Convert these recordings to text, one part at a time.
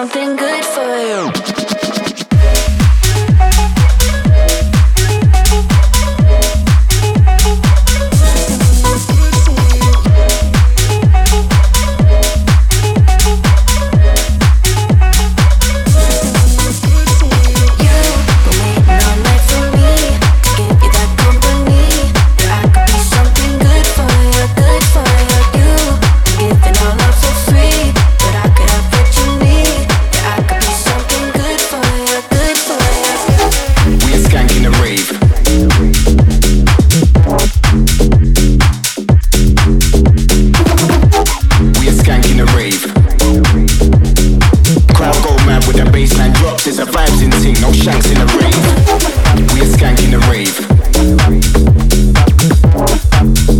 something good for you. no shanks in the rave. We are skanking the rave.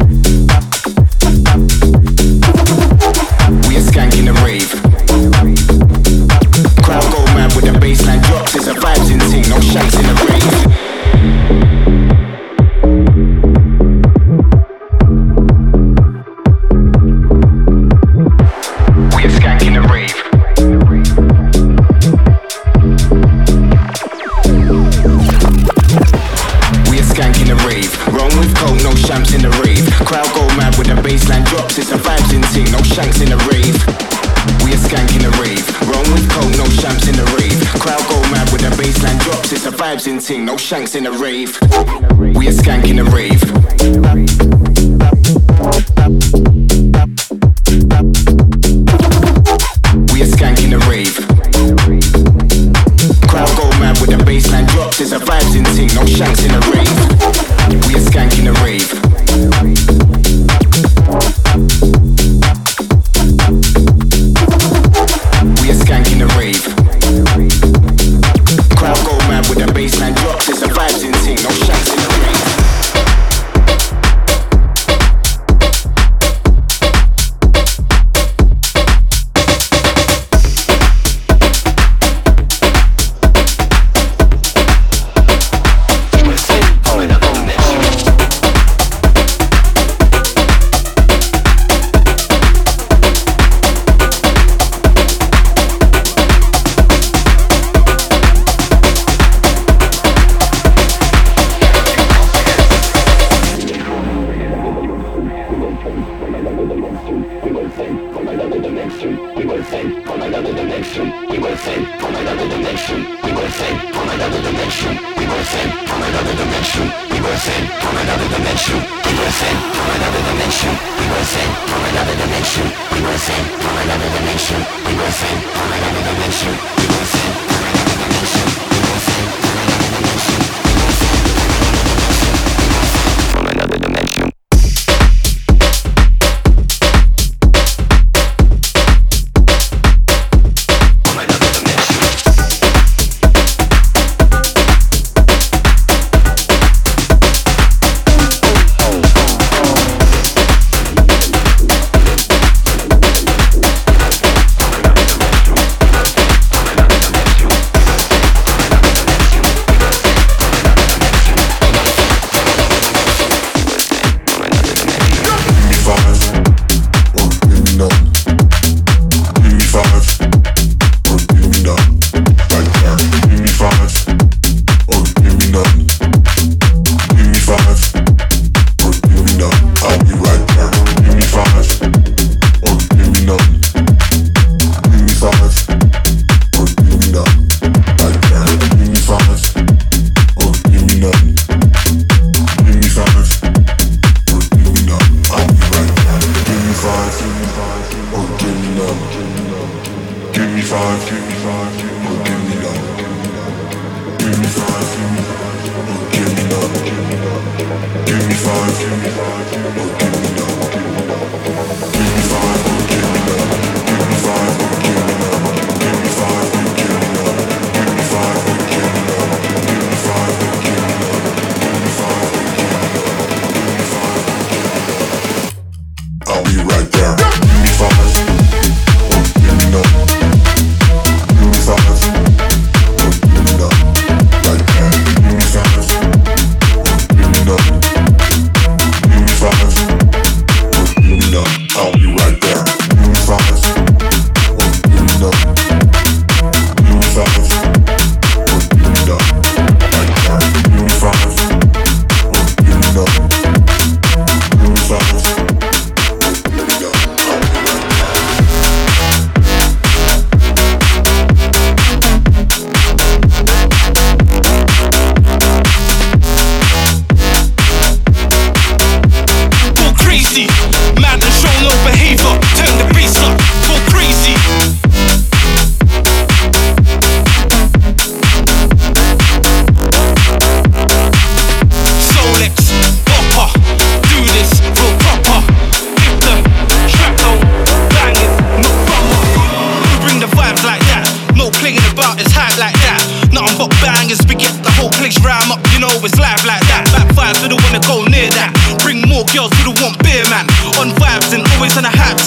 no shanks in the rave. We are skanking the rave. Wrong with coke, no champs in the rave. Crowd go mad with the baseline drops. It's a vibes ting, no shanks in the rave. We are skanking the rave. We a skank the rave. Crowd go mad with the baseline drops. It's a vibes in ting, no shanks in the rave. dimension, we will fail from another dimension, we will fail from another dimension, we will fail from another dimension, we will fail from another dimension, we will fail from another dimension, we will fail from another dimension, we will fail from another dimension, we will fail from another dimension, we will fail Give me five, give me five, give me five, give me five, Give me five, or give me five, Give me five, or give me five.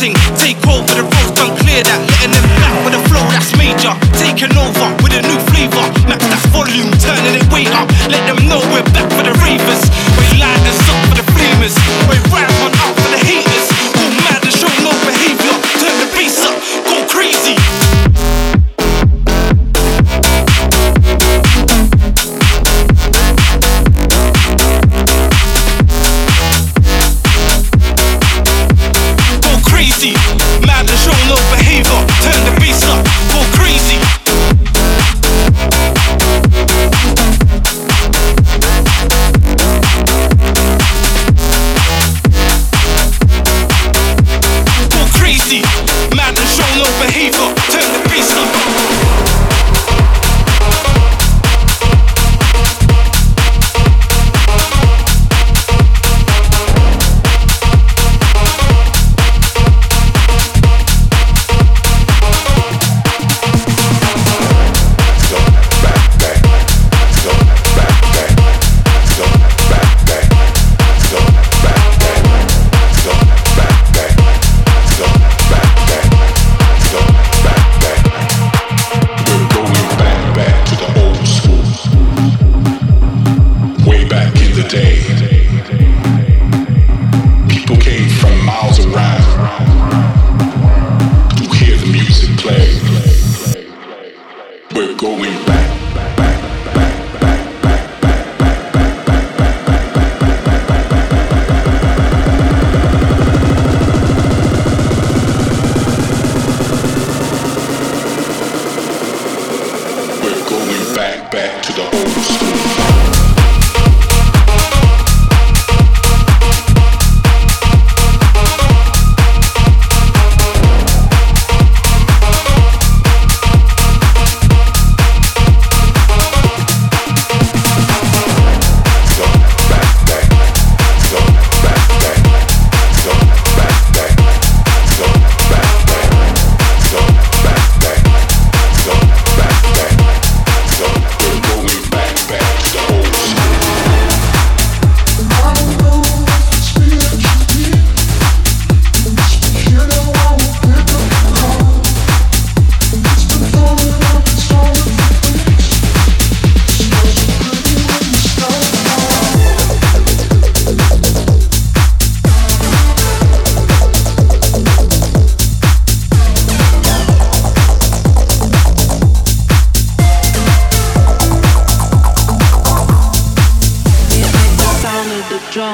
ting. Take over the roads, don't clear that. Letting them back with a flow that's major. Taking over with a new flavor.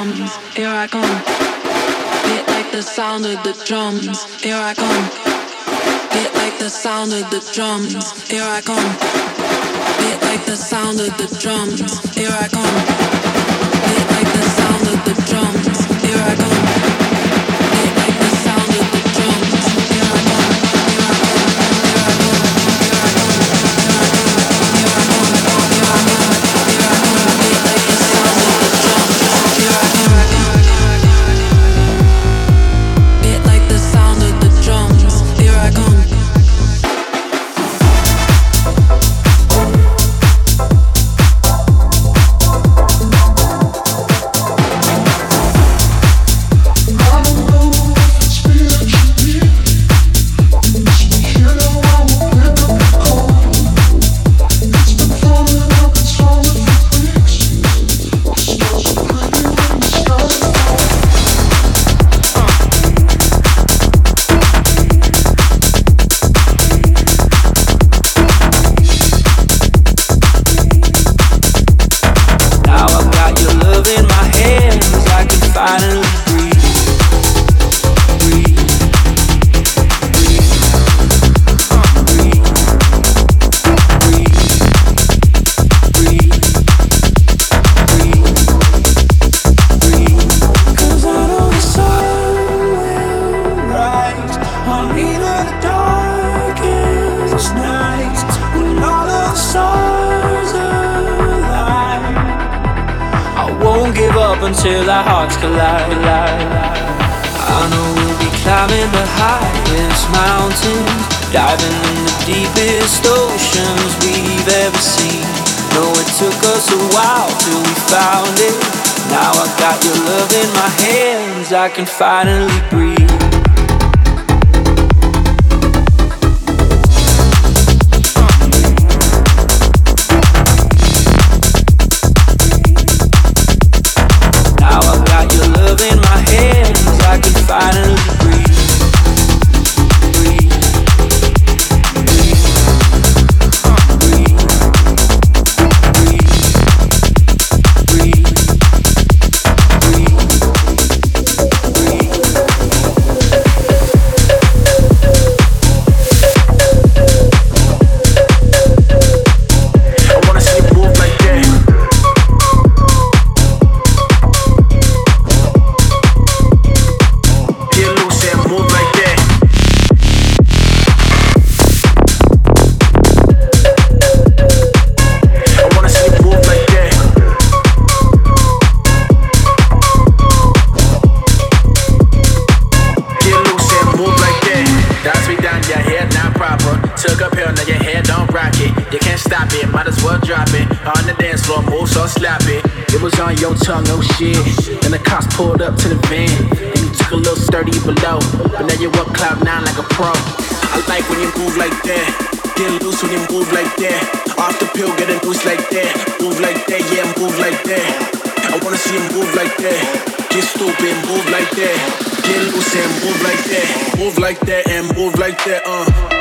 drums, here I come. Bit like the sound of the drums, here I come. Hit like the sound of the drums, here I come. Hit like the sound of the drums, here I come. up until our hearts collide. I know we'll be climbing the highest mountains, diving in the deepest oceans we've ever seen. Know it took us a while till we found it. Now I got your love in my hands, I can finally breathe. stop it. Might as well drop it. On the dance floor, move so slap it. It was on your tongue, oh shit. Then the cops pulled up to the van. And you took a little sturdy below. But now you're up cloud nine like a pro. I like when you move like that. Get loose when you move like that. Off the pill, get a loose like that. Move like that, yeah, move like that. I wanna see him move like that. Get stupid, move like that. Get loose and move like that. Move like that and move like that, uh.